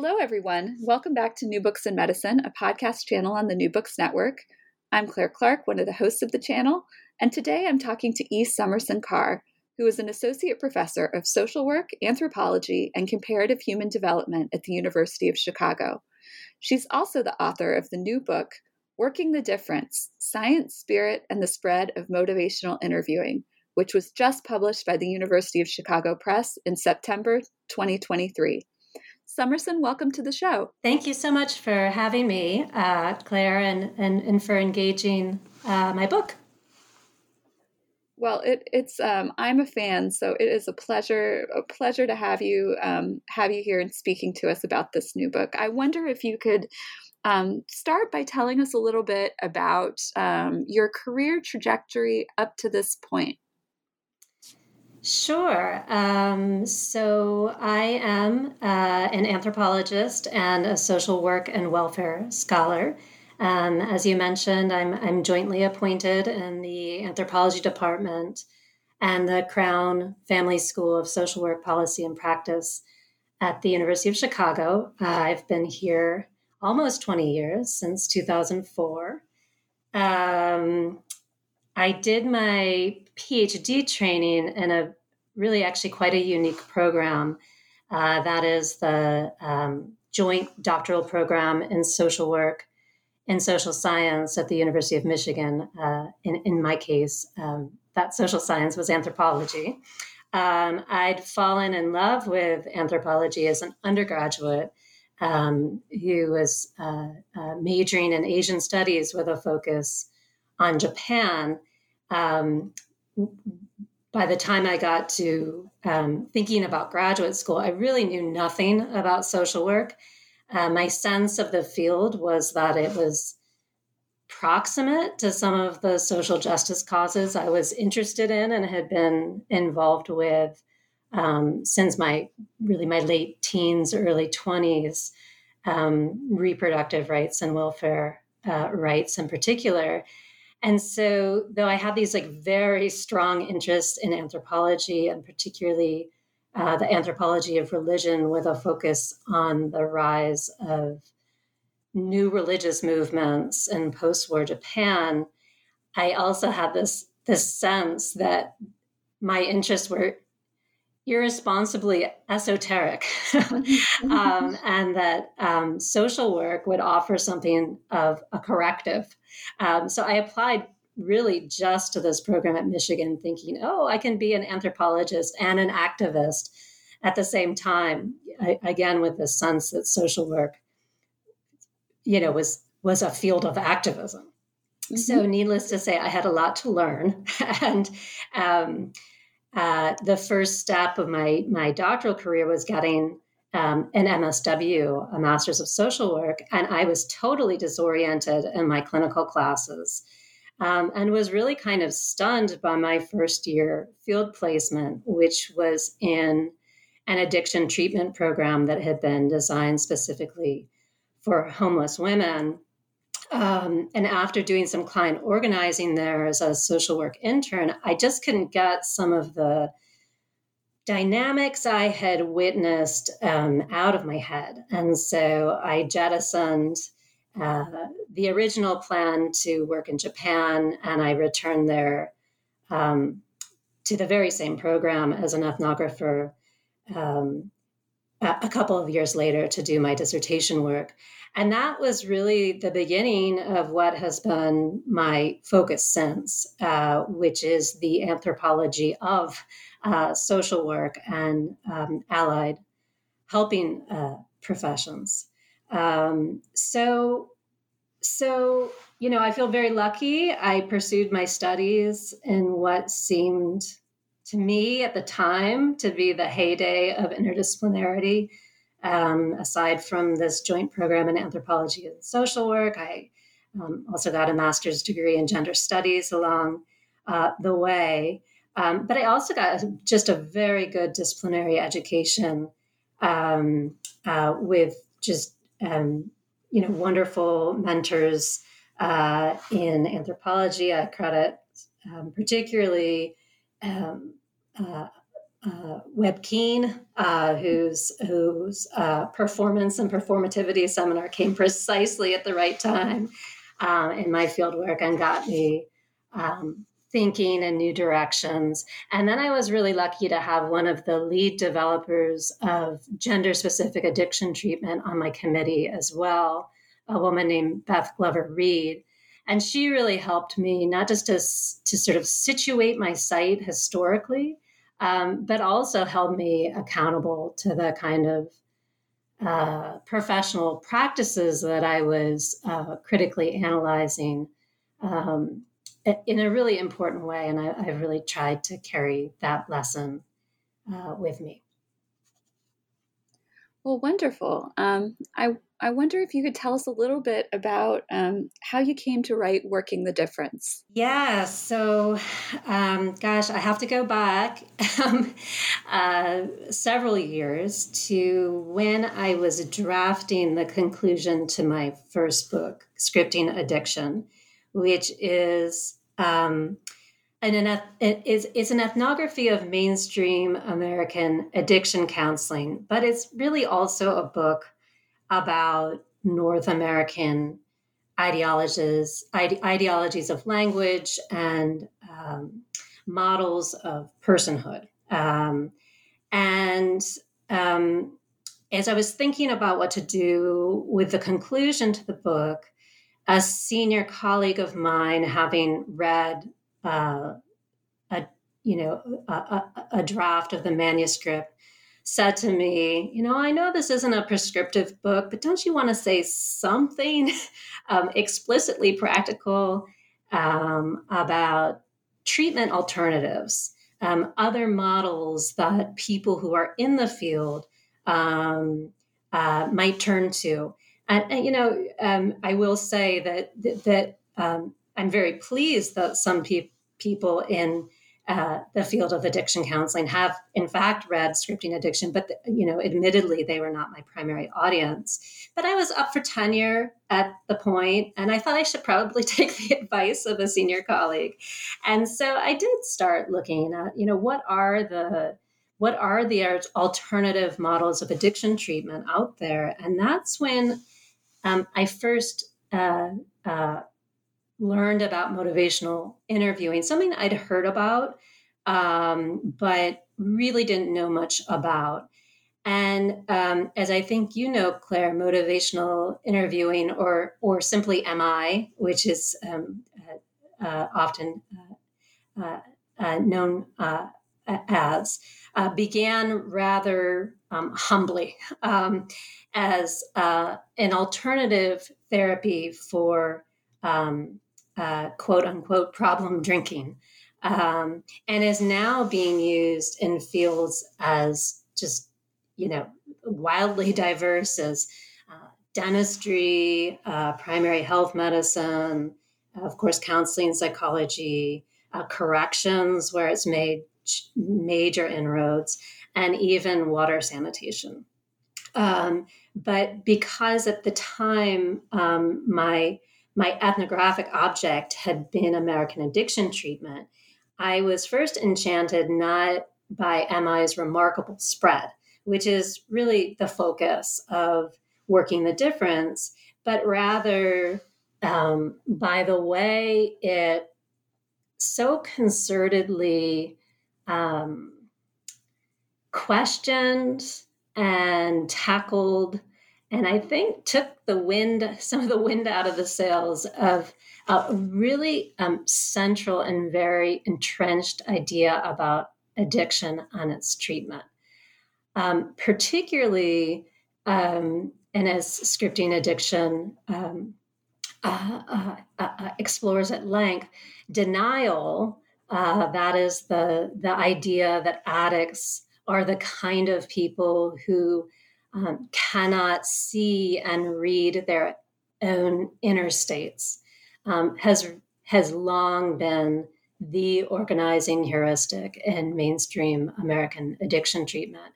Hello, everyone. Welcome back to New Books in Medicine, a podcast channel on the New Books Network. I'm Claire Clark, one of the hosts of the channel, and today I'm talking to E. Summerson Carr, who is an associate professor of social work, anthropology, and comparative human development at the University of Chicago. She's also the author of the new book, Working the Difference Science, Spirit, and the Spread of Motivational Interviewing, which was just published by the University of Chicago Press in September 2023. Summerson, welcome to the show. Thank you so much for having me, uh, Claire, and, and, and for engaging uh, my book. Well, it, it's um, I'm a fan, so it is a pleasure a pleasure to have you um, have you here and speaking to us about this new book. I wonder if you could um, start by telling us a little bit about um, your career trajectory up to this point. Sure. Um, so I am uh, an anthropologist and a social work and welfare scholar. Um, as you mentioned, I'm, I'm jointly appointed in the anthropology department and the Crown Family School of Social Work Policy and Practice at the University of Chicago. Uh, I've been here almost 20 years, since 2004. Um, I did my PhD training in a really actually quite a unique program. Uh, that is the um, joint doctoral program in social work and social science at the University of Michigan. Uh, in, in my case, um, that social science was anthropology. Um, I'd fallen in love with anthropology as an undergraduate um, who was uh, uh, majoring in Asian studies with a focus on Japan. Um, by the time I got to um, thinking about graduate school, I really knew nothing about social work. Uh, my sense of the field was that it was proximate to some of the social justice causes I was interested in and had been involved with um, since my really my late teens, early 20s, um, reproductive rights and welfare uh, rights in particular. And so, though I had these like very strong interests in anthropology and particularly uh, the anthropology of religion with a focus on the rise of new religious movements in post-war Japan, I also had this this sense that my interests were irresponsibly esoteric, um, and that um, social work would offer something of a corrective. Um, so I applied really just to this program at Michigan, thinking, oh, I can be an anthropologist and an activist at the same time. I, again, with the sense that social work, you know, was was a field of activism. Mm-hmm. So, needless to say, I had a lot to learn, and um, uh, the first step of my my doctoral career was getting um, an MSW, a Master's of Social Work, and I was totally disoriented in my clinical classes, um, and was really kind of stunned by my first year field placement, which was in an addiction treatment program that had been designed specifically for homeless women. Um, and after doing some client organizing there as a social work intern, I just couldn't get some of the dynamics I had witnessed um, out of my head. And so I jettisoned uh, the original plan to work in Japan, and I returned there um, to the very same program as an ethnographer. Um, a couple of years later to do my dissertation work. And that was really the beginning of what has been my focus since, uh, which is the anthropology of uh, social work and um, allied helping uh, professions. Um, so, so you know, I feel very lucky. I pursued my studies in what seemed to me at the time to be the heyday of interdisciplinarity. Um, aside from this joint program in anthropology and social work, I um, also got a master's degree in gender studies along uh, the way. Um, but I also got just a very good disciplinary education um, uh, with just um, you know wonderful mentors uh, in anthropology. I credit um, particularly um, uh, uh, Webb Keane, uh, whose whose uh, performance and performativity seminar came precisely at the right time uh, in my field work and got me um, thinking in new directions. And then I was really lucky to have one of the lead developers of gender specific addiction treatment on my committee as well, a woman named Beth Glover Reed. And she really helped me not just to, to sort of situate my site historically, um, but also held me accountable to the kind of uh, professional practices that I was uh, critically analyzing um, in a really important way. And I, have really tried to carry that lesson uh, with me. Well, wonderful. Um, I I wonder if you could tell us a little bit about um, how you came to write Working the Difference. Yeah, so um, gosh, I have to go back um, uh, several years to when I was drafting the conclusion to my first book, Scripting Addiction, which is. Um, an, it is, it's an ethnography of mainstream American addiction counseling, but it's really also a book about North American ideologies, ide- ideologies of language and um, models of personhood. Um, and um, as I was thinking about what to do with the conclusion to the book, a senior colleague of mine, having read uh, a you know a, a, a draft of the manuscript, said to me, You know, I know this isn't a prescriptive book, but don't you want to say something um, explicitly practical um, about treatment alternatives, um, other models that people who are in the field um, uh, might turn to? And, and you know, um, I will say that, that, um, I'm very pleased that some pe- people in uh, the field of addiction counseling have in fact read scripting addiction but you know admittedly they were not my primary audience. But i was up for tenure at the point and i thought i should probably take the advice of a senior colleague. And so i did start looking at you know what are the what are the alternative models of addiction treatment out there? And that's when um, i first uh, uh, learned about motivational interviewing, something I'd heard about, um, but really didn't know much about. And um, as I think you know, Claire, motivational interviewing, or or simply MI, which is um, uh, uh, often uh, uh, uh known uh, as, began rather um, humbly um, as an alternative therapy for um, uh, quote unquote problem drinking, um, and is now being used in fields as just, you know, wildly diverse as uh, dentistry, uh, primary health medicine, of course, counseling, psychology, uh, corrections, where it's made major inroads, and even water sanitation. Um, but because at the time um, my my ethnographic object had been American addiction treatment, I was first enchanted not by MI's remarkable spread, which is really the focus of working the difference, but rather um, by the way it so concertedly um, questioned and tackled and I think took the wind, some of the wind out of the sails of a really um, central and very entrenched idea about addiction and its treatment. Um, particularly, um, and as scripting addiction um, uh, uh, uh, explores at length, denial. Uh, that is the the idea that addicts are the kind of people who um, cannot see and read their own inner states um, has has long been the organizing heuristic in mainstream American addiction treatment.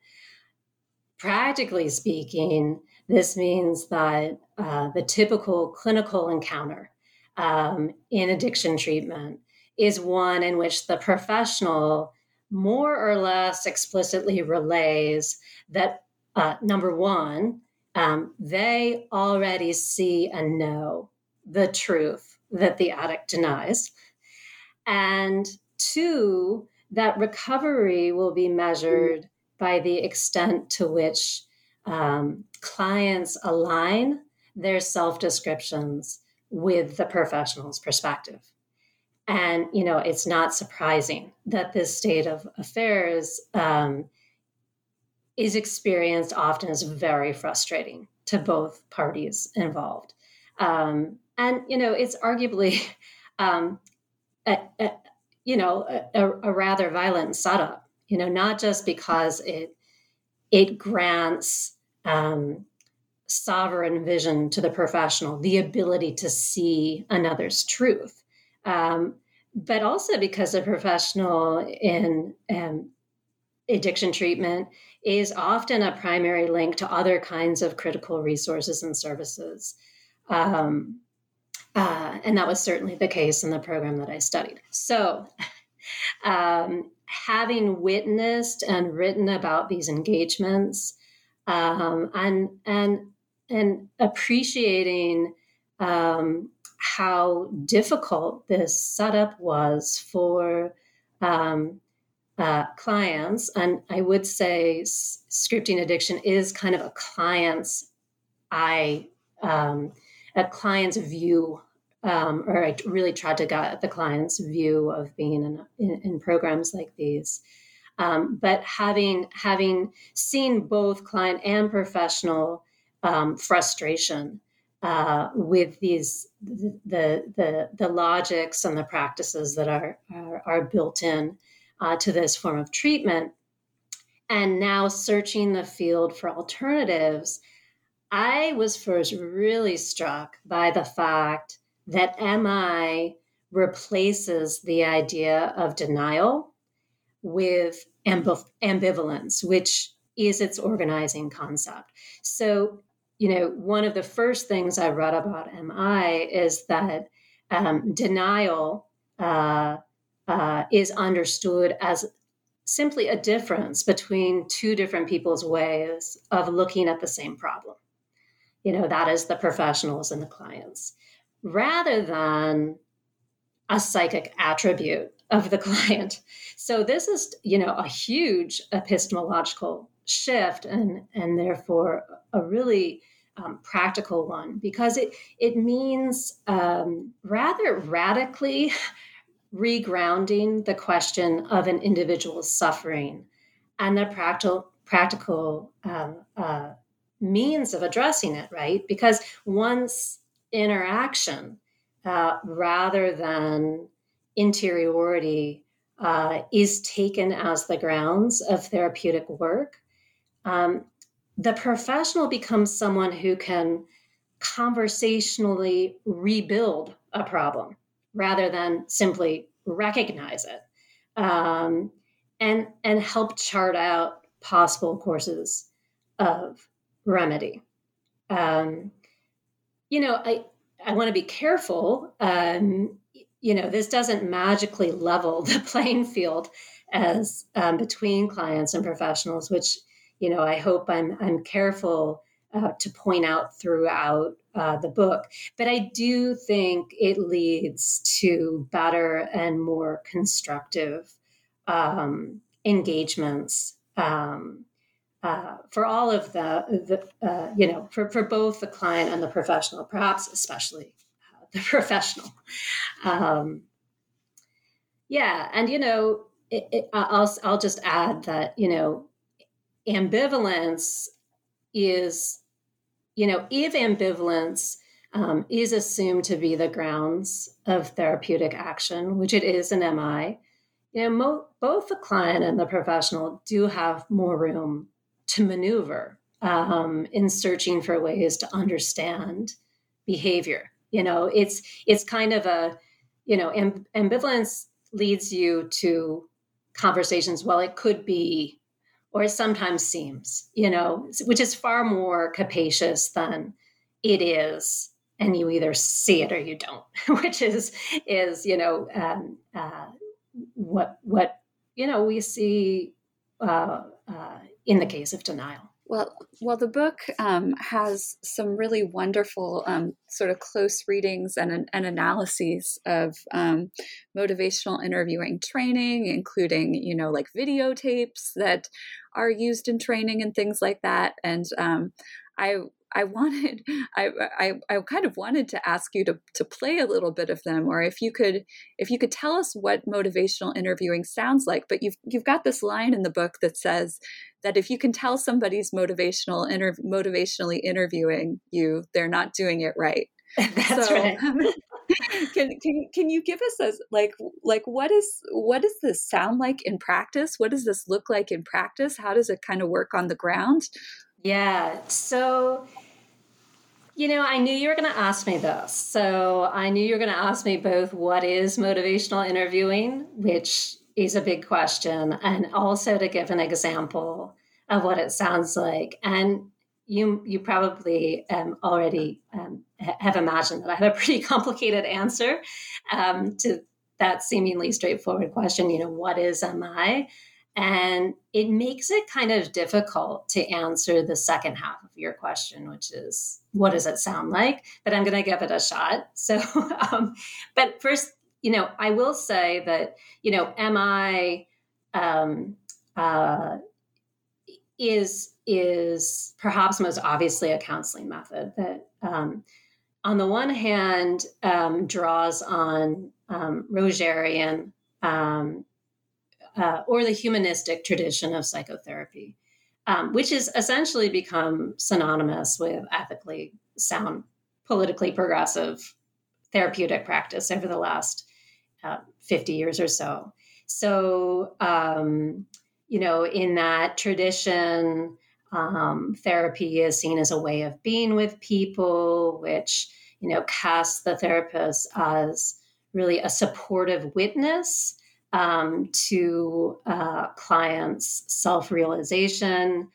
Practically speaking, this means that uh, the typical clinical encounter um, in addiction treatment is one in which the professional more or less explicitly relays that uh, number one, um, they already see and know the truth that the addict denies. And two, that recovery will be measured by the extent to which um, clients align their self descriptions with the professional's perspective. And, you know, it's not surprising that this state of affairs um, is experienced often as very frustrating to both parties involved. Um, and, you know, it's arguably, um, a, a, you know, a, a rather violent setup, you know, not just because it, it grants um, sovereign vision to the professional, the ability to see another's truth, um, but also because a professional in um, addiction treatment is often a primary link to other kinds of critical resources and services. Um, uh, and that was certainly the case in the program that I studied. So, um, having witnessed and written about these engagements, um, and and and appreciating um, how difficult this setup was for um, uh, clients, and I would say scripting addiction is kind of a client's eye, um, a client's view, um, or I really tried to get the client's view of being in, in, in programs like these. Um, but having having seen both client and professional um, frustration uh, with these the, the the logics and the practices that are are, are built in uh, to this form of treatment. And now searching the field for alternatives, I was first really struck by the fact that MI replaces the idea of denial with ambivalence, which is its organizing concept. So, you know, one of the first things I read about MI is that um, denial uh, uh, is understood as simply a difference between two different people's ways of looking at the same problem. You know, that is the professionals and the clients, rather than a psychic attribute of the client. So this is, you know, a huge epistemological shift and and therefore a really um, practical one because it it means um, rather radically regrounding the question of an individual's suffering and the practical practical um, uh, means of addressing it right? Because once interaction uh, rather than interiority uh, is taken as the grounds of therapeutic work um, the professional becomes someone who can conversationally rebuild a problem rather than simply recognize it um, and and help chart out possible courses of remedy. Um, you know, I I want to be careful. Um, you know, this doesn't magically level the playing field as um, between clients and professionals, which you know I hope I'm I'm careful uh, to point out throughout uh, the book. But I do think it leads to better and more constructive um, engagements um, uh, for all of the, the uh, you know, for, for both the client and the professional, perhaps especially uh, the professional. Um, yeah, and you know, it, it, I'll I'll just add that you know, ambivalence is, you know, if ambivalence um, is assumed to be the grounds of therapeutic action, which it is in MI, you know, mo- both the client and the professional do have more room to maneuver um, in searching for ways to understand behavior. You know, it's it's kind of a, you know, amb- ambivalence leads you to conversations. Well, it could be, or sometimes seems, you know, which is far more capacious than it is and you either see it or you don't which is is you know um, uh, what what you know we see uh, uh, in the case of denial. Well, well, the book um, has some really wonderful um, sort of close readings and, and analyses of um, motivational interviewing training, including you know like videotapes that are used in training and things like that. And um, I I wanted, I, I, I kind of wanted to ask you to, to play a little bit of them, or if you could, if you could tell us what motivational interviewing sounds like. But you've, you've got this line in the book that says that if you can tell somebody's motivational, inter, motivationally interviewing you, they're not doing it right. That's so, right. can, can can you give us a like like what is what does this sound like in practice? What does this look like in practice? How does it kind of work on the ground? Yeah. So you know, I knew you were going to ask me this. So I knew you were going to ask me both what is motivational interviewing, which is a big question, and also to give an example of what it sounds like. And you you probably um, already um, have imagined that I have a pretty complicated answer um, to that seemingly straightforward question. You know, what is MI? And it makes it kind of difficult to answer the second half of your question, which is what does it sound like? But I'm going to give it a shot. So, um, but first, you know, I will say that, you know, MI um, uh, is is perhaps most obviously a counseling method that, um, on the one hand, um, draws on um, Rogerian um, uh, or the humanistic tradition of psychotherapy, um, which has essentially become synonymous with ethically sound, politically progressive therapeutic practice over the last uh, 50 years or so. So, um, you know, in that tradition, um, therapy is seen as a way of being with people, which, you know, casts the therapist as really a supportive witness um, to uh, clients' self realization,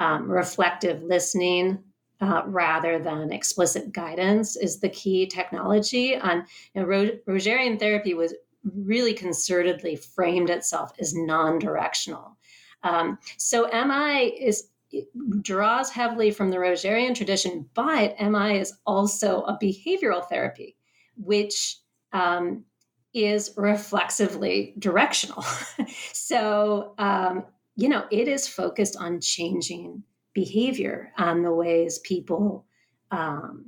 um, reflective listening. Uh, rather than explicit guidance is the key technology. On know, Rogerian therapy was really concertedly framed itself as non-directional. Um, so MI is draws heavily from the Rogerian tradition, but MI is also a behavioral therapy, which um, is reflexively directional. so, um, you know, it is focused on changing behavior on the ways people um,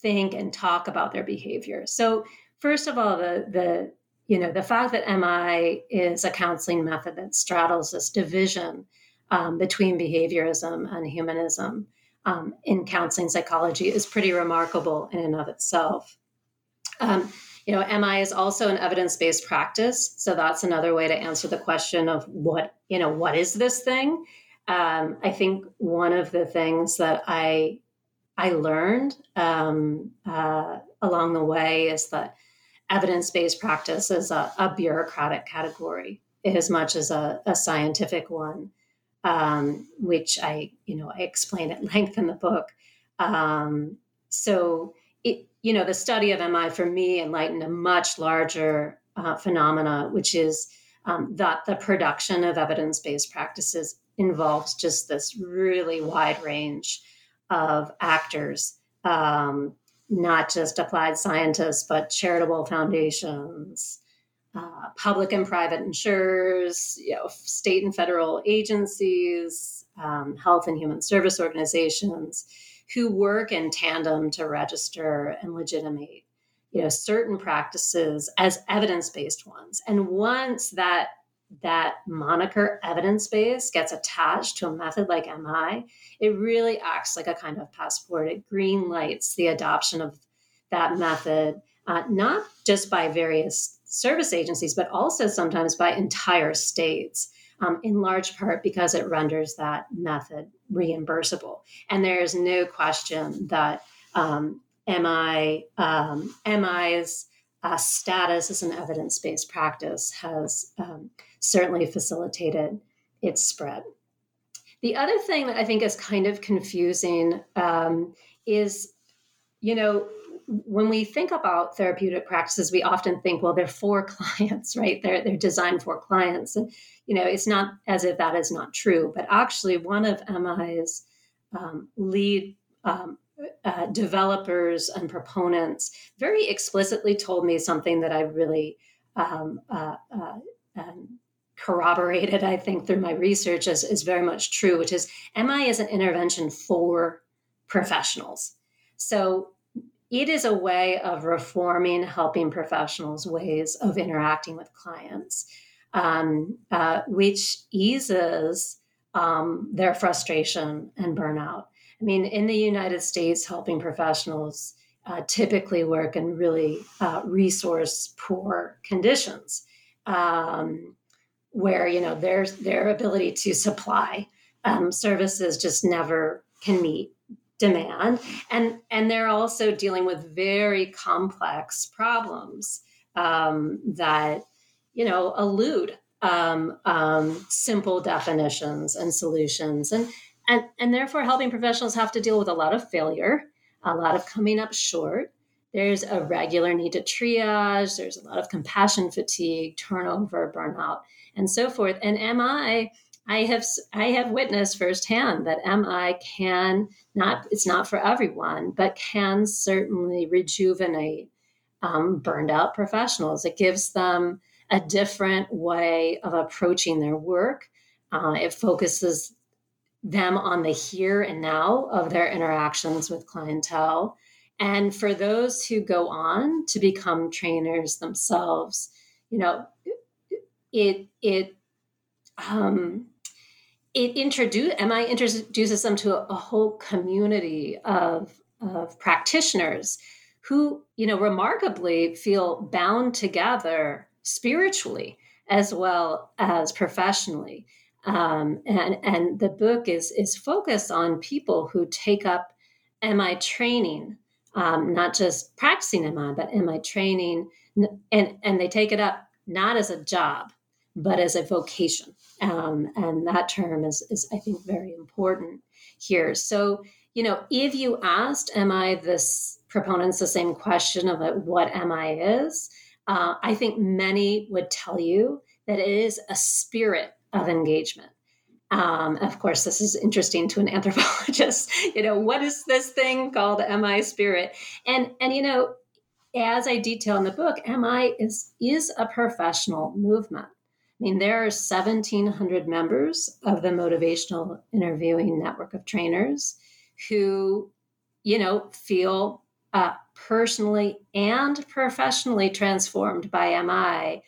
think and talk about their behavior. So, first of all, the the you know the fact that MI is a counseling method that straddles this division um, between behaviorism and humanism um, in counseling psychology is pretty remarkable in and of itself. Um, you know, MI is also an evidence-based practice, so that's another way to answer the question of what you know what is this thing. Um, I think one of the things that I I learned um, uh, along the way is that evidence-based practice is a, a bureaucratic category as much as a, a scientific one, um, which I you know I explain at length in the book. Um, so you know, the study of MI for me enlightened a much larger uh, phenomena, which is um, that the production of evidence based practices involves just this really wide range of actors, um, not just applied scientists, but charitable foundations, uh, public and private insurers, you know, state and federal agencies, um, health and human service organizations who work in tandem to register and legitimate you know certain practices as evidence-based ones and once that that moniker evidence based gets attached to a method like MI, it really acts like a kind of passport. It green lights the adoption of that method, uh, not just by various service agencies, but also sometimes by entire states, um, in large part because it renders that method reimbursable. And there is no question that um, MI, um, MI's uh, status as an evidence based practice has um, certainly facilitated its spread. The other thing that I think is kind of confusing um, is, you know, when we think about therapeutic practices, we often think, well, they're for clients, right? They're they're designed for clients, and you know, it's not as if that is not true. But actually, one of MI's um, lead um, uh, developers and proponents very explicitly told me something that I really um, uh, uh, um, corroborated, I think, through my research is, is very much true, which is MI is an intervention for professionals. So it is a way of reforming, helping professionals' ways of interacting with clients, um, uh, which eases um, their frustration and burnout. I mean, in the United States, helping professionals uh, typically work in really uh, resource poor conditions, um, where you know their their ability to supply um, services just never can meet demand, and and they're also dealing with very complex problems um, that you know elude um, um, simple definitions and solutions and and and therefore helping professionals have to deal with a lot of failure a lot of coming up short. There's a regular need to triage there's a lot of compassion fatigue turnover burnout and so forth. And am i have i have witnessed firsthand that mi can not it's not for everyone but can certainly rejuvenate um, burned out professionals it gives them a different way of approaching their work uh, it focuses them on the here and now of their interactions with clientele. And for those who go on to become trainers themselves, you know, it it um, it introduce MI introduces them to a, a whole community of of practitioners who, you know, remarkably feel bound together spiritually as well as professionally. Um, and and the book is is focused on people who take up MI training, um, not just practicing MI, but MI training, and and they take it up not as a job, but as a vocation, um, and that term is is I think very important here. So you know, if you asked am I this proponents the same question of what MI is, uh, I think many would tell you that it is a spirit of engagement. Um, of course, this is interesting to an anthropologist. You know, what is this thing called MI spirit? And and you know, as I detail in the book, MI is is a professional movement. I mean, there are 1,700 members of the Motivational Interviewing Network of Trainers who, you know, feel uh, personally and professionally transformed by MI,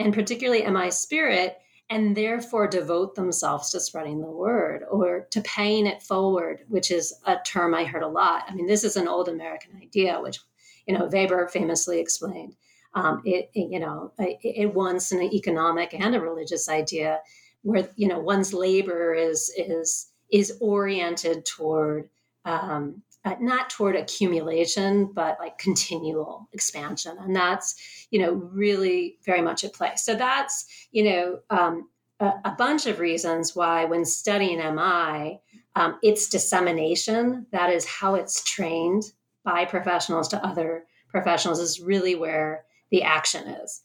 and particularly MI spirit and therefore devote themselves to spreading the word or to paying it forward, which is a term I heard a lot. I mean, this is an old American idea, which, you know, Weber famously explained. Um, it, you know, it, once an economic and a religious idea where, you know, one's labor is, is, is oriented toward, um, uh, not toward accumulation, but like continual expansion. And that's, you know, really very much at play. So that's, you know, um, a, a, bunch of reasons why when studying MI, um, its dissemination, that is how it's trained by professionals to other professionals, is really where the action is.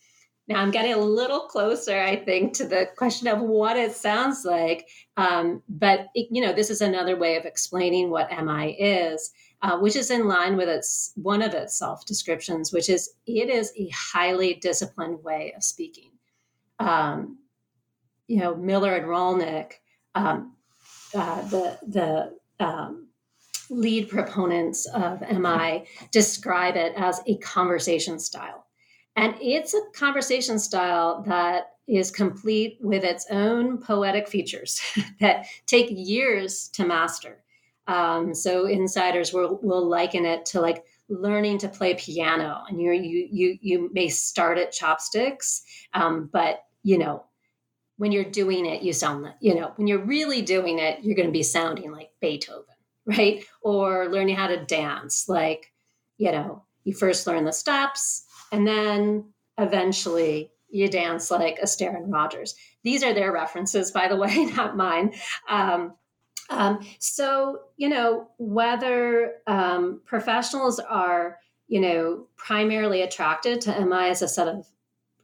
now I'm getting a little closer, I think, to the question of what it sounds like. Um, but it, you know, this is another way of explaining what MI is, uh, which is in line with its one of its self descriptions, which is it is a highly disciplined way of speaking. Um, you know, Miller and Rollnick, um, uh, the the um, lead proponents of MI, describe it as a conversation style and it's a conversation style that is complete with its own poetic features that take years to master. Um, so insiders will, will liken it to like learning to play piano, and you you you you may start at chopsticks, um, but you know when you're doing it, you sound like you know when you're really doing it, you're going to be sounding like Beethoven, right? Or learning how to dance, like you know you first learn the steps and then eventually you dance like Astaire and Rogers. These are their references, by the way, not mine. Um, um, so, you know, whether um, professionals are, you know, primarily attracted to MI as a set of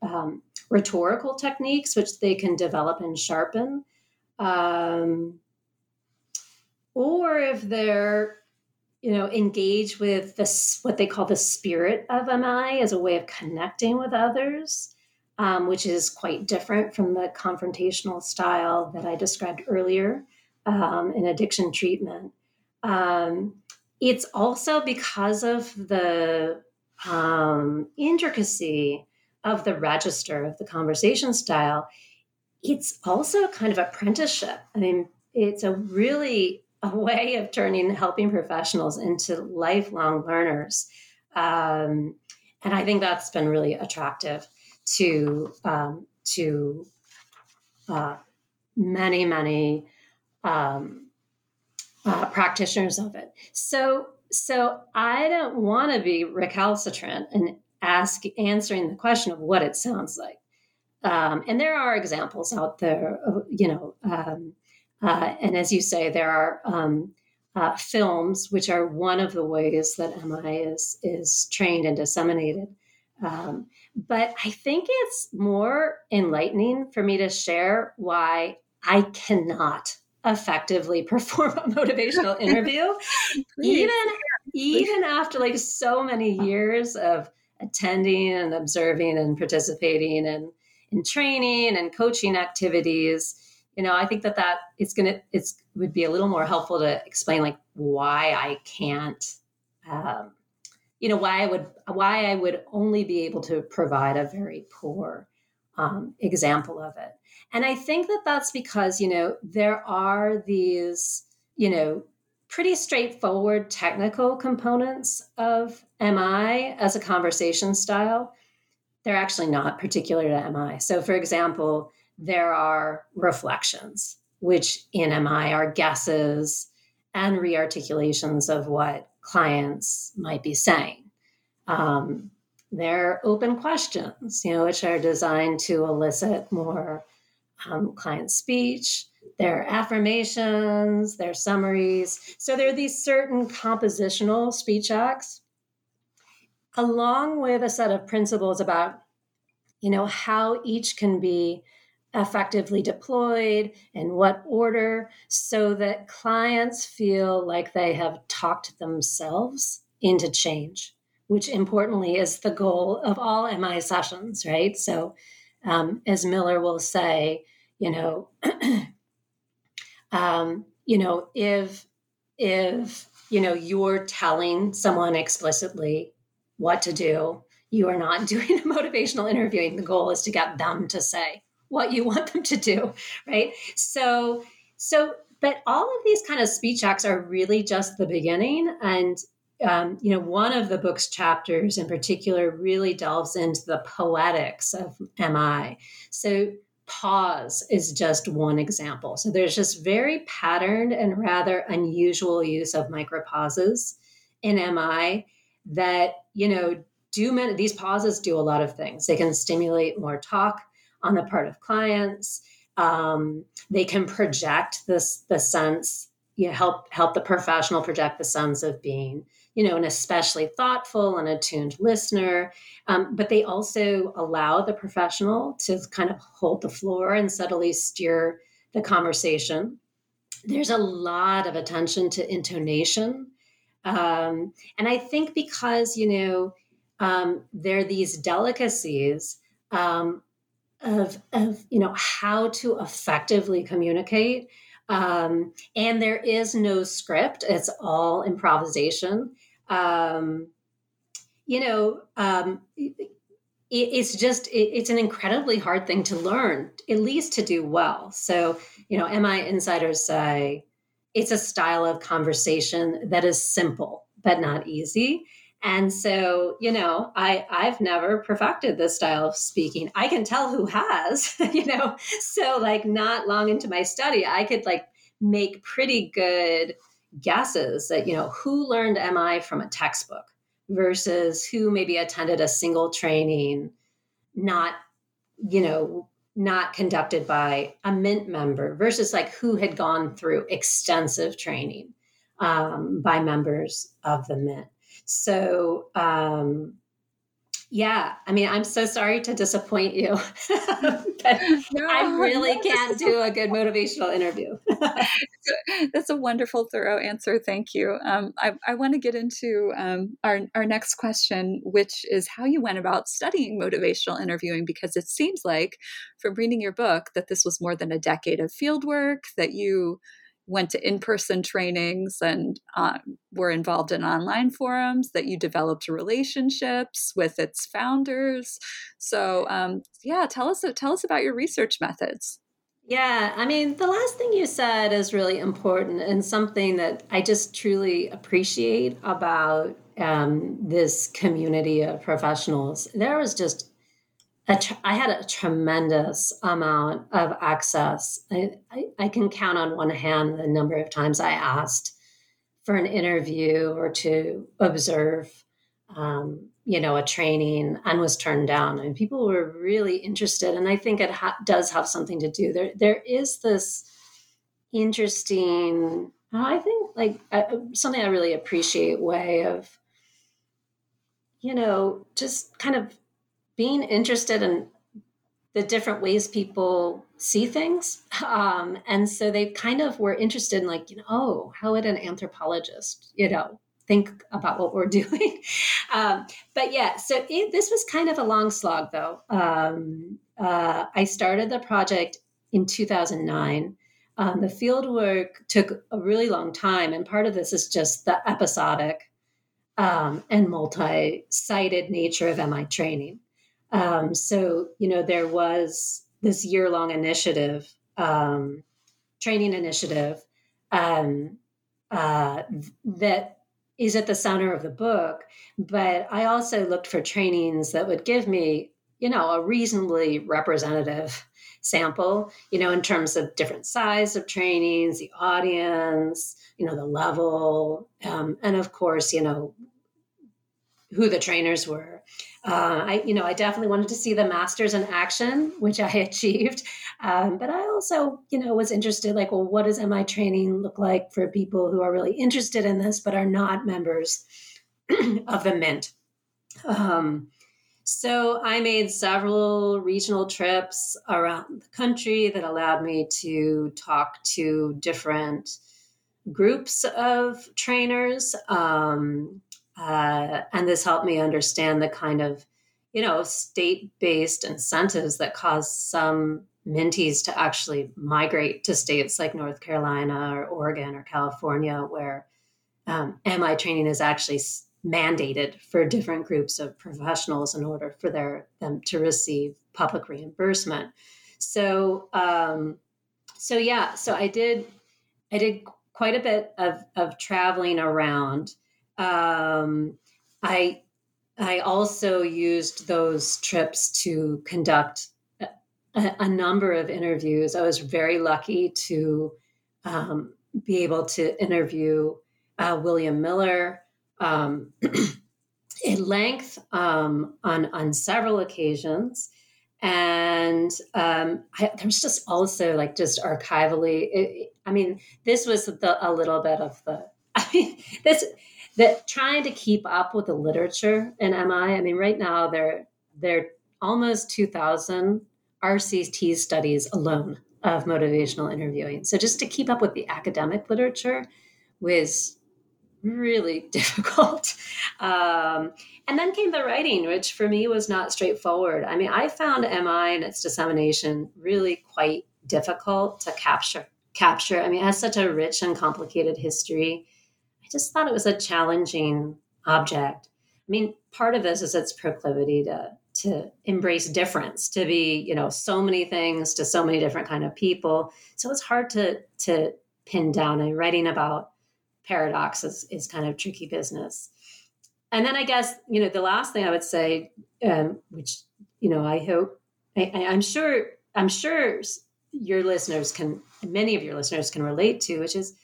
um, rhetorical techniques, which they can develop and sharpen, um, or if they're you know engage with this what they call the spirit of mi as a way of connecting with others um, which is quite different from the confrontational style that i described earlier um, in addiction treatment. Um, it's also because of the um, intricacy of the register of the conversation style it's also kind of apprenticeship. I mean it's a really a way of turning helping professionals into lifelong learners. Um, and I think that's been really attractive to um, to uh, many many um, uh, practitioners of it. So so I don't want to be recalcitrant and ask answering the question of what it sounds like. Um, and there are examples out there, you know, um, uh, and as you say, there are um, uh, films, which are one of the ways that MI is is trained and disseminated. Um, but I think it's more enlightening for me to share why I cannot effectively perform a motivational interview, even even after like so many years of attending and observing and participating and in training and coaching activities you know, I think that that it's gonna it's would be a little more helpful to explain like why I can't, um, you know, why I would why I would only be able to provide a very poor um, example of it. And I think that that's because you know there are these you know pretty straightforward technical components of MI as a conversation style. They're actually not particular to MI. So, for example, there are reflections, which in MI are guesses and rearticulations of what clients might be saying. Um, they're open questions, you know, which are designed to elicit more um, client speech. There are affirmations, there are summaries. So there are these certain compositional speech acts, along with a set of principles about, you know, how each can be effectively deployed, in what order, so that clients feel like they have talked themselves into change, which importantly is the goal of all MI sessions, right? So, um, as Miller will say, you know, um, you know, if if you know you're telling someone explicitly what to do, you are not doing a motivational interviewing. The goal is to get them to say what you want them to do, right? So, so, but all of these kind of speech acts are really just the beginning. And, um, you know, one of the book's chapters in particular really delves into the poetics of MI. So, pause is just one example. So, there's just very patterned and rather unusual use of micropauses in MI that, you know, do many, these pauses do a lot of things. They can stimulate more talk on the part of clients. Um, they can project this the sense, you help help the professional project the sense of being you know an especially thoughtful and attuned listener. Um, but they also allow the professional to kind of hold the floor and subtly steer the conversation. There's a lot of attention to intonation. Um, and i think because you know um, there are these delicacies um, of, of you know how to effectively communicate um, and there is no script it's all improvisation. Um, you know um, it, it's just it, it's an incredibly hard thing to learn at least to do well. So you know mi insiders say it's a style of conversation that is simple but not easy and so, you know, I I've never perfected this style of speaking. I can tell who has, you know. So like not long into my study, I could like make pretty good guesses that, you know, who learned MI from a textbook versus who maybe attended a single training not, you know, not conducted by a MINT member versus like who had gone through extensive training um, by members of the MINT so, um, yeah, I mean, I'm so sorry to disappoint you, but no, I really no, can't do a good motivational interview. That's a wonderful, thorough answer. Thank you. Um, I, I want to get into um, our, our next question, which is how you went about studying motivational interviewing, because it seems like from reading your book that this was more than a decade of field work, that you went to in-person trainings and uh, were involved in online forums that you developed relationships with its founders. So um, yeah tell us tell us about your research methods. Yeah i mean the last thing you said is really important and something that i just truly appreciate about um, this community of professionals. There was just tr- I had a tremendous amount of access. I, I, I, can count on one hand the number of times I asked for an interview or to observe, um, you know, a training and was turned down. And people were really interested, and I think it ha- does have something to do. There, there is this interesting. I think like uh, something I really appreciate way of, you know, just kind of being interested in the different ways people see things. Um, and so they kind of were interested in like, you know, oh, how would an anthropologist, you know, think about what we're doing? um, but yeah, so it, this was kind of a long slog though. Um, uh, I started the project in 2009. Um, the field work took a really long time. And part of this is just the episodic um, and multi sited nature of MI training. Um, so, you know, there was this year long initiative, um, training initiative, um, uh, that is at the center of the book. But I also looked for trainings that would give me, you know, a reasonably representative sample, you know, in terms of different size of trainings, the audience, you know, the level, um, and of course, you know, who the trainers were. Uh, I, you know, I definitely wanted to see the masters in action, which I achieved. Um, but I also, you know, was interested, like, well, what does MI training look like for people who are really interested in this but are not members of the MINT? Um, so I made several regional trips around the country that allowed me to talk to different groups of trainers. Um, uh, and this helped me understand the kind of, you know, state based incentives that cause some MINTies to actually migrate to states like North Carolina or Oregon or California, where um, MI training is actually mandated for different groups of professionals in order for their them to receive public reimbursement. So, um, so yeah, so I did, I did quite a bit of of traveling around. Um, I I also used those trips to conduct a, a, number of interviews. I was very lucky to um, be able to interview uh, William Miller um, in length um, on on several occasions. and um, I, there's just also like just archivally. It, I mean, this was the, a little bit of the. I mean, this that trying to keep up with the literature in MI. I mean, right now there there are almost 2,000 RCT studies alone of motivational interviewing. So just to keep up with the academic literature was really difficult. Um, and then came the writing, which for me was not straightforward. I mean, I found MI and its dissemination really quite difficult to capture. Capture. I mean, it has such a rich and complicated history. I just thought it was a challenging object. I mean, part of this is its proclivity to to embrace difference, to be, you know, so many things to so many different kind of people. So it's hard to to pin down. And writing about paradox is, is kind of tricky business. And then I guess, you know, the last thing I would say, um, which, you know, I hope, I, I'm sure, I'm sure your listeners can, many of your listeners can relate to, which is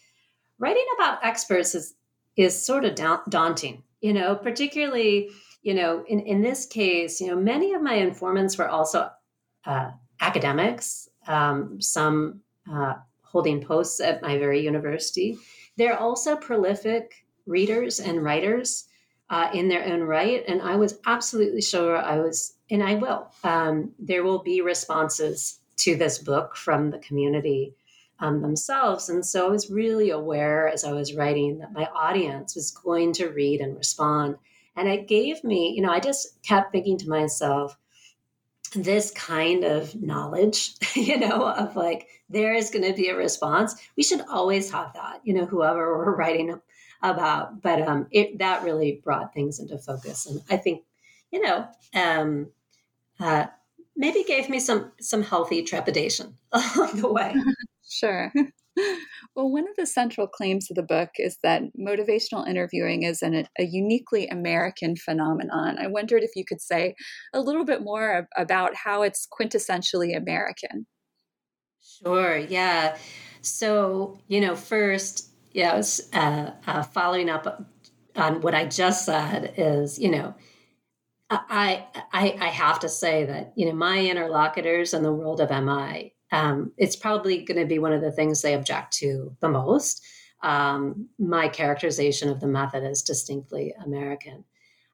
writing about experts is, is sort of da- daunting, you know, particularly, you know, in, in this case, you know, many of my informants were also uh, academics, um, some uh, holding posts at my very university. They're also prolific readers and writers uh, in their own right. And I was absolutely sure I was, and I will, um, there will be responses to this book from the community um, themselves. And so I was really aware as I was writing that my audience was going to read and respond. And it gave me, you know, I just kept thinking to myself, this kind of knowledge, you know, of like there is going to be a response. We should always have that, you know, whoever we're writing about. But um, it that really brought things into focus, and I think, you know, um, uh, maybe gave me some some healthy trepidation along the way. Sure. Well, one of the central claims of the book is that motivational interviewing is an, a uniquely American phenomenon. I wondered if you could say a little bit more about how it's quintessentially American. Sure, yeah. So, you know, first, yeah, was uh, uh, following up on what I just said is, you know, I, I I have to say that you know my interlocutors in the world of MI um, it's probably going to be one of the things they object to the most. Um, my characterization of the method is distinctly American.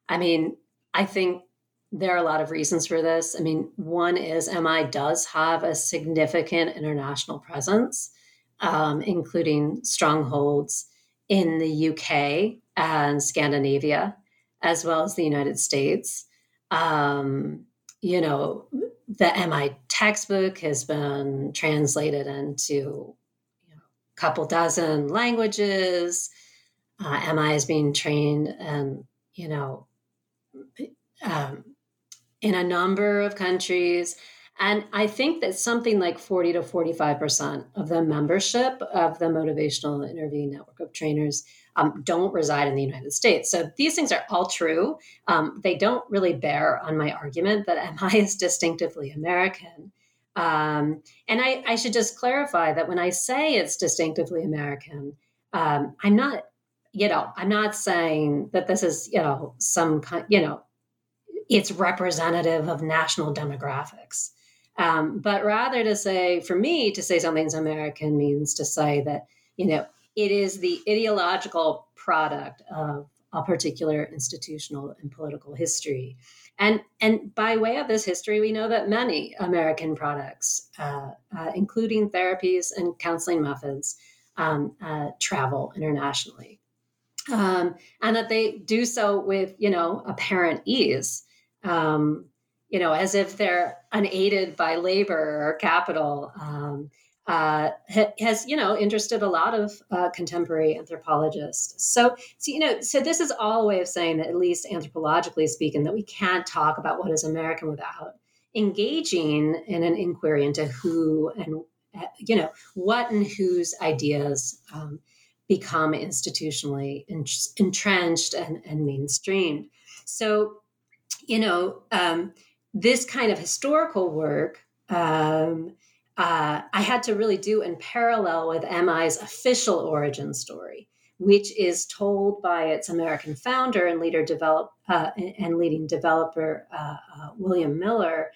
I mean, I think there are a lot of reasons for this. I mean, one is MI does have a significant international presence, um, including strongholds in the UK and Scandinavia, as well as the United States. Um, you know, the MI textbook has been translated into you know, a couple dozen languages. Uh, MI is being trained and, you know, um, in a number of countries. And I think that something like 40 to 45% of the membership of the Motivational Interviewing Network of Trainers um, don't reside in the United States. So these things are all true. Um, they don't really bear on my argument that MI is distinctively American. Um, and I, I, should just clarify that when I say it's distinctively American, um, I'm not, you know, I'm not saying that this is, you know, some kind, you know, it's representative of national demographics. Um, but rather to say, for me, to say something's American means to say that, you know, it is the ideological product of a particular institutional and political history. And, and by way of this history, we know that many American products, uh, uh, including therapies and counseling methods, um, uh, travel internationally. Um, and that they do so with, you know, apparent ease, um, you know, as if they're unaided by labor or capital. Uh, has you know interested a lot of uh, contemporary anthropologists. So, so, you know, so this is all a way of saying that at least anthropologically speaking, that we can't talk about what is American without engaging in an inquiry into who and uh, you know what and whose ideas um, become institutionally entrenched and, and mainstreamed. So, you know, um, this kind of historical work. Um, uh, I had to really do in parallel with MI's official origin story, which is told by its American founder and leader develop uh, and leading developer uh, uh, William Miller,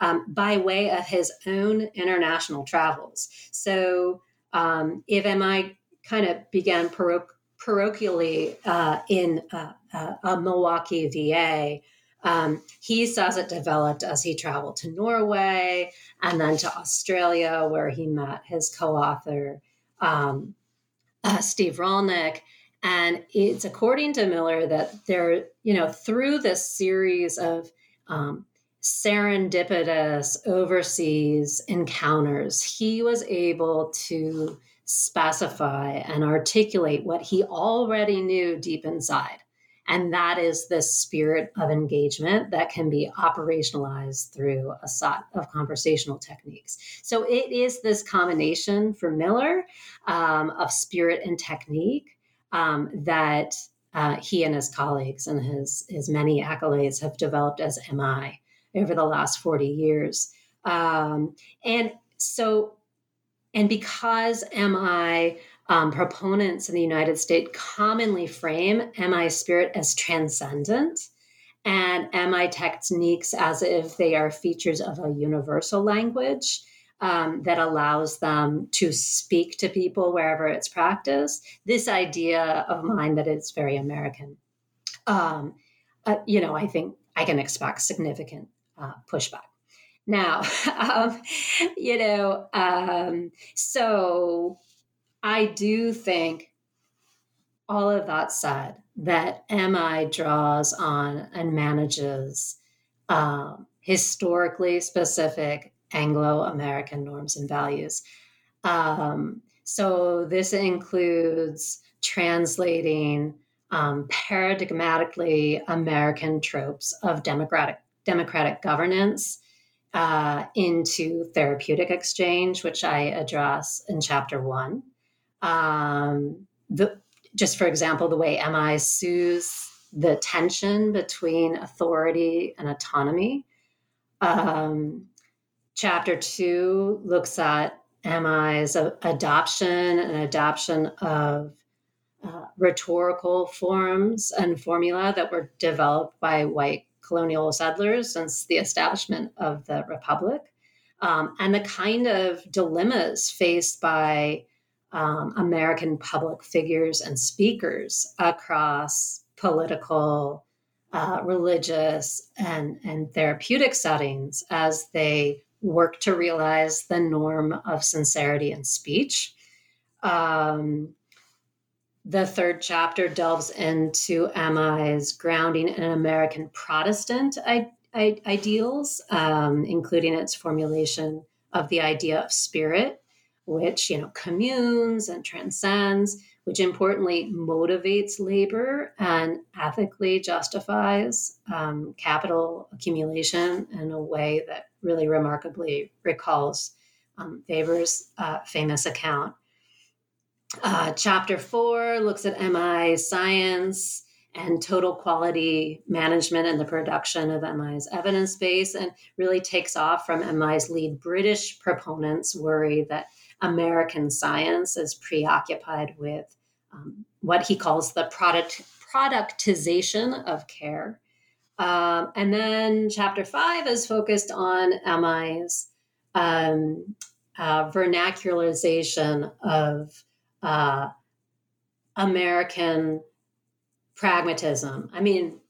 um, by way of his own international travels. So um, if MI kind of began paroch- parochially uh, in uh, uh, Milwaukee, VA, um, he says it developed as he traveled to Norway and then to Australia, where he met his co author, um, uh, Steve Rollnick. And it's according to Miller that there, you know, through this series of um, serendipitous overseas encounters, he was able to specify and articulate what he already knew deep inside. And that is the spirit of engagement that can be operationalized through a set of conversational techniques. So it is this combination for Miller um, of spirit and technique um, that uh, he and his colleagues and his, his many accolades have developed as MI over the last 40 years. Um, and so, and because MI um, proponents in the United States commonly frame MI spirit as transcendent and MI techniques as if they are features of a universal language um, that allows them to speak to people wherever it's practiced. This idea of mine that it's very American, um, uh, you know, I think I can expect significant uh, pushback. Now, um, you know, um, so I do think all of that said, that MI draws on and manages um, historically specific Anglo American norms and values. Um, so this includes translating um, paradigmatically American tropes of democratic democratic governance uh, into therapeutic exchange, which I address in chapter one. Um, the just for example, the way MI soothes the tension between authority and autonomy. Um, chapter two looks at MI's adoption and adoption of uh, rhetorical forms and formula that were developed by white colonial settlers since the establishment of the republic, um, and the kind of dilemmas faced by um, American public figures and speakers across political, uh, religious, and, and therapeutic settings as they work to realize the norm of sincerity in speech. Um, the third chapter delves into MI's grounding in American Protestant I- I- ideals, um, including its formulation of the idea of spirit which you know communes and transcends which importantly motivates labor and ethically justifies um, capital accumulation in a way that really remarkably recalls um, Weber's uh, famous account. Uh, chapter four looks at MI science and total quality management and the production of MI's evidence base, and really takes off from MI's lead British proponents worry that American science is preoccupied with um, what he calls the product productization of care. Um, and then chapter five is focused on MI's um, uh, vernacularization of uh, American pragmatism. I mean,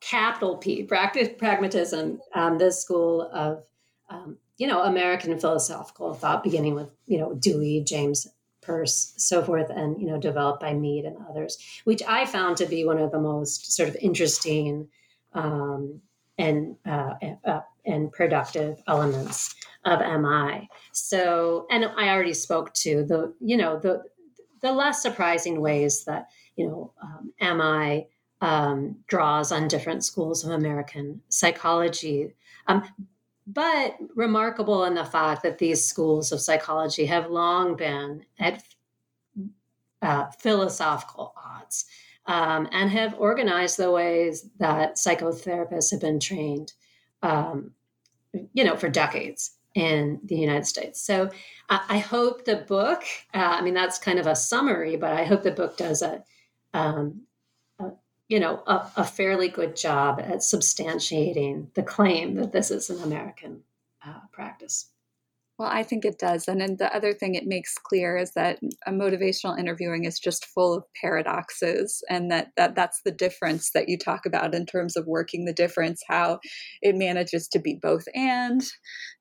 capital P, pragmatism, um, this school of um, you know, American philosophical thought, beginning with, you know, Dewey, James Peirce, so forth, and, you know, developed by Mead and others, which I found to be one of the most sort of interesting um, and, uh, uh, and productive elements of MI. So, and I already spoke to the, you know, the, the less surprising ways that, you know, um, MI um, draws on different schools of American psychology. Um, but remarkable in the fact that these schools of psychology have long been at uh, philosophical odds um, and have organized the ways that psychotherapists have been trained, um, you know, for decades in the United States. So uh, I hope the book, uh, I mean, that's kind of a summary, but I hope the book does a, um, you know, a, a fairly good job at substantiating the claim that this is an American uh, practice. Well, I think it does. And then the other thing it makes clear is that a motivational interviewing is just full of paradoxes and that, that that's the difference that you talk about in terms of working the difference, how it manages to be both and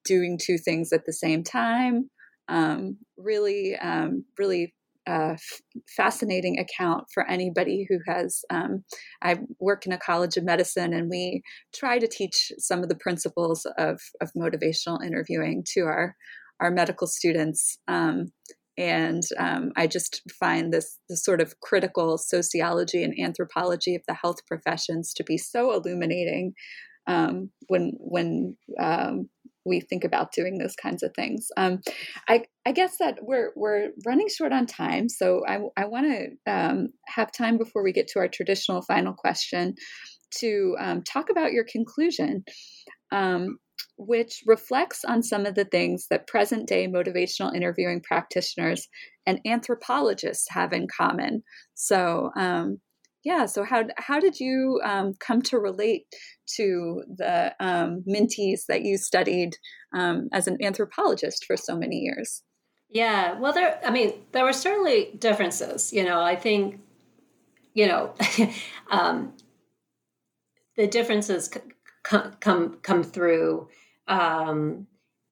doing two things at the same time. Um, really, um, really a f- fascinating account for anybody who has. Um, I work in a college of medicine, and we try to teach some of the principles of, of motivational interviewing to our our medical students. Um, and um, I just find this, this sort of critical sociology and anthropology of the health professions to be so illuminating um, when when um, we think about doing those kinds of things. Um, I, I guess that we're we're running short on time, so I, I want to um, have time before we get to our traditional final question to um, talk about your conclusion, um, which reflects on some of the things that present day motivational interviewing practitioners and anthropologists have in common. So um, yeah so how how did you um, come to relate to the um, Minties that you studied um, as an anthropologist for so many years? Yeah well there i mean there were certainly differences you know i think you know um, the differences come come come through um,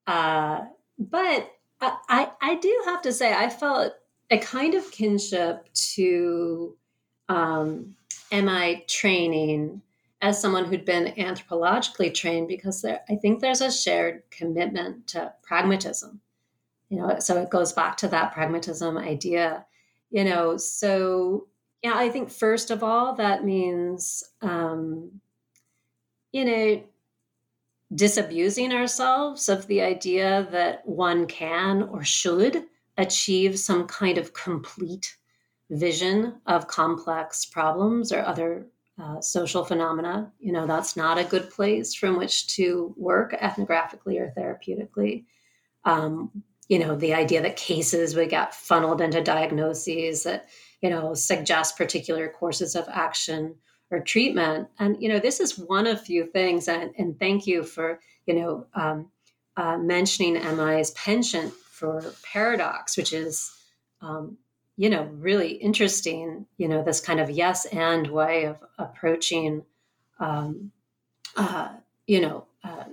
uh, but I, I do have to say i felt a kind of kinship to um, MI training as someone who'd been anthropologically trained because there, I think there's a shared commitment to pragmatism. You know, so it goes back to that pragmatism idea. You know, so yeah, I think first of all that means um, you know disabusing ourselves of the idea that one can or should achieve some kind of complete vision of complex problems or other uh, social phenomena. You know, that's not a good place from which to work ethnographically or therapeutically. Um, you know, the idea that cases would get funneled into diagnoses that, you know, suggest particular courses of action or treatment. And, you know, this is one of few things. And, and thank you for, you know, um, uh, mentioning MI's penchant for paradox, which is um, you know, really interesting, you know, this kind of yes and way of approaching, um, uh, you know, uh,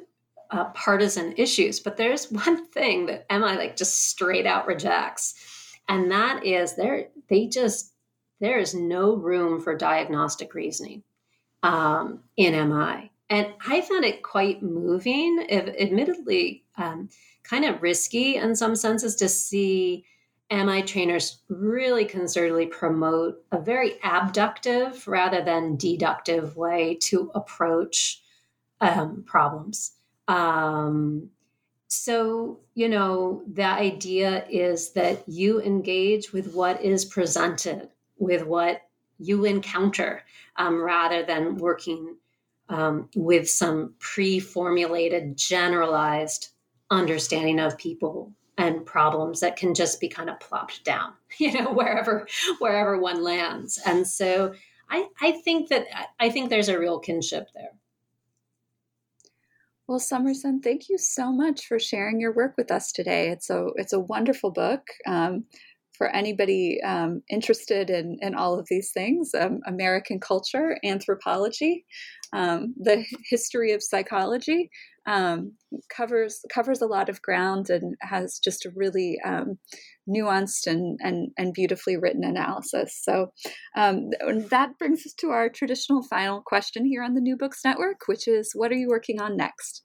uh, partisan issues. But there's one thing that MI like just straight out rejects, and that is there they just there is no room for diagnostic reasoning um, in MI. And I found it quite moving, if, admittedly, um, kind of risky in some senses to see MI trainers really concertedly promote a very abductive rather than deductive way to approach um, problems. Um, so, you know, the idea is that you engage with what is presented, with what you encounter, um, rather than working um, with some pre formulated, generalized understanding of people and problems that can just be kind of plopped down, you know, wherever wherever one lands. And so I, I think that I think there's a real kinship there. Well, Summerson, thank you so much for sharing your work with us today. It's a it's a wonderful book. Um, for anybody um, interested in, in all of these things um, American culture, anthropology, um, the history of psychology, um, covers covers a lot of ground and has just a really um, nuanced and, and and beautifully written analysis. So um, that brings us to our traditional final question here on the New Books Network, which is, what are you working on next?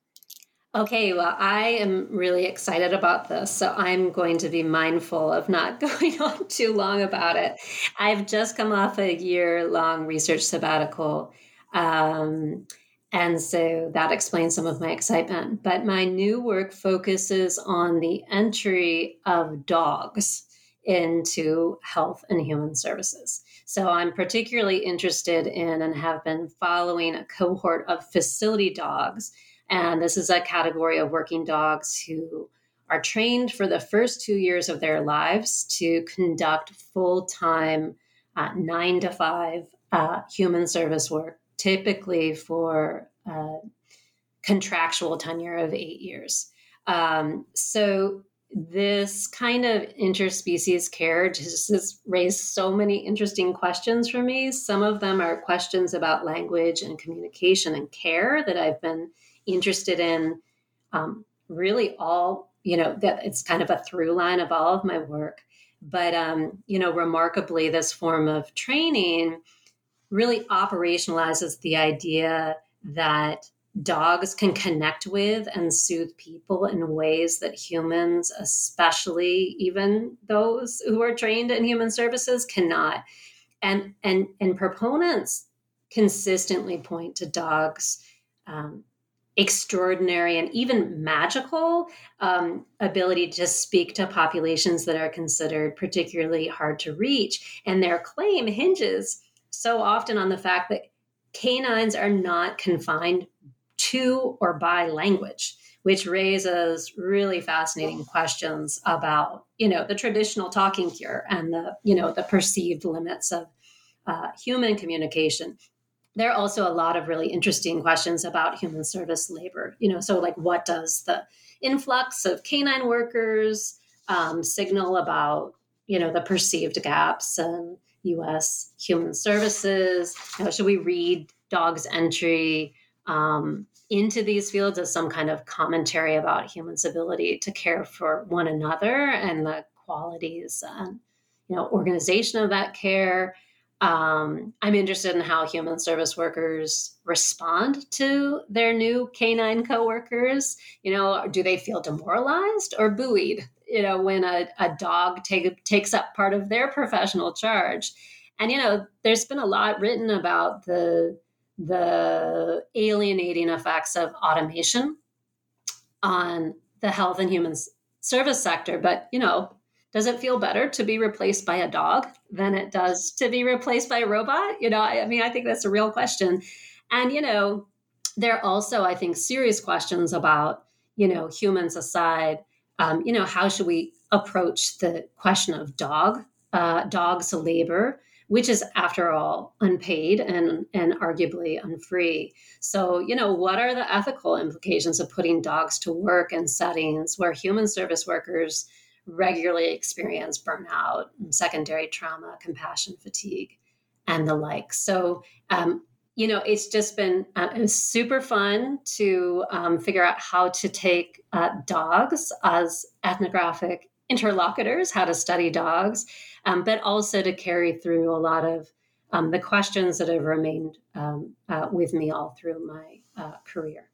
Okay, well, I am really excited about this, so I'm going to be mindful of not going on too long about it. I've just come off a year long research sabbatical. Um, and so that explains some of my excitement. But my new work focuses on the entry of dogs into health and human services. So I'm particularly interested in and have been following a cohort of facility dogs. And this is a category of working dogs who are trained for the first two years of their lives to conduct full time, uh, nine to five uh, human service work typically for uh, contractual tenure of eight years. Um, so this kind of interspecies care just has raised so many interesting questions for me. Some of them are questions about language and communication and care that I've been interested in um, really all, you know, that it's kind of a through line of all of my work. But, um, you know, remarkably, this form of training really operationalizes the idea that dogs can connect with and soothe people in ways that humans, especially even those who are trained in human services, cannot. And and and proponents consistently point to dogs. Um, extraordinary and even magical um, ability to speak to populations that are considered particularly hard to reach. And their claim hinges so often on the fact that canines are not confined to or by language which raises really fascinating questions about you know the traditional talking cure and the you know the perceived limits of uh, human communication. There are also a lot of really interesting questions about human service labor you know so like what does the influx of canine workers um, signal about you know the perceived gaps in us human services you know, should we read dogs entry um, into these fields as some kind of commentary about humans' ability to care for one another and the qualities and you know organization of that care. Um, I'm interested in how human service workers respond to their new canine coworkers. You know, do they feel demoralized or buoyed? You know, when a, a dog take, takes up part of their professional charge. And you know, there's been a lot written about the the alienating effects of automation on the health and human service sector. But, you know, does it feel better to be replaced by a dog than it does to be replaced by a robot? You know, I, I mean, I think that's a real question. And, you know, there are also, I think, serious questions about, you know, humans aside, um, you know, how should we approach the question of dog, uh, dogs labor? which is after all unpaid and and arguably unfree so you know what are the ethical implications of putting dogs to work in settings where human service workers regularly experience burnout secondary trauma compassion fatigue and the like so um, you know it's just been uh, super fun to um, figure out how to take uh, dogs as ethnographic interlocutors how to study dogs um, but also to carry through a lot of um, the questions that have remained um, uh, with me all through my uh, career.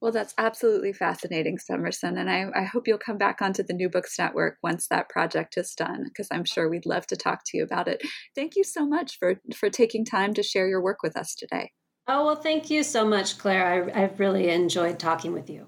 Well, that's absolutely fascinating, Summerson. And I, I, hope you'll come back onto the New Books Network once that project is done, because I'm sure we'd love to talk to you about it. Thank you so much for, for taking time to share your work with us today. Oh, well, thank you so much, Claire. I, I've really enjoyed talking with you.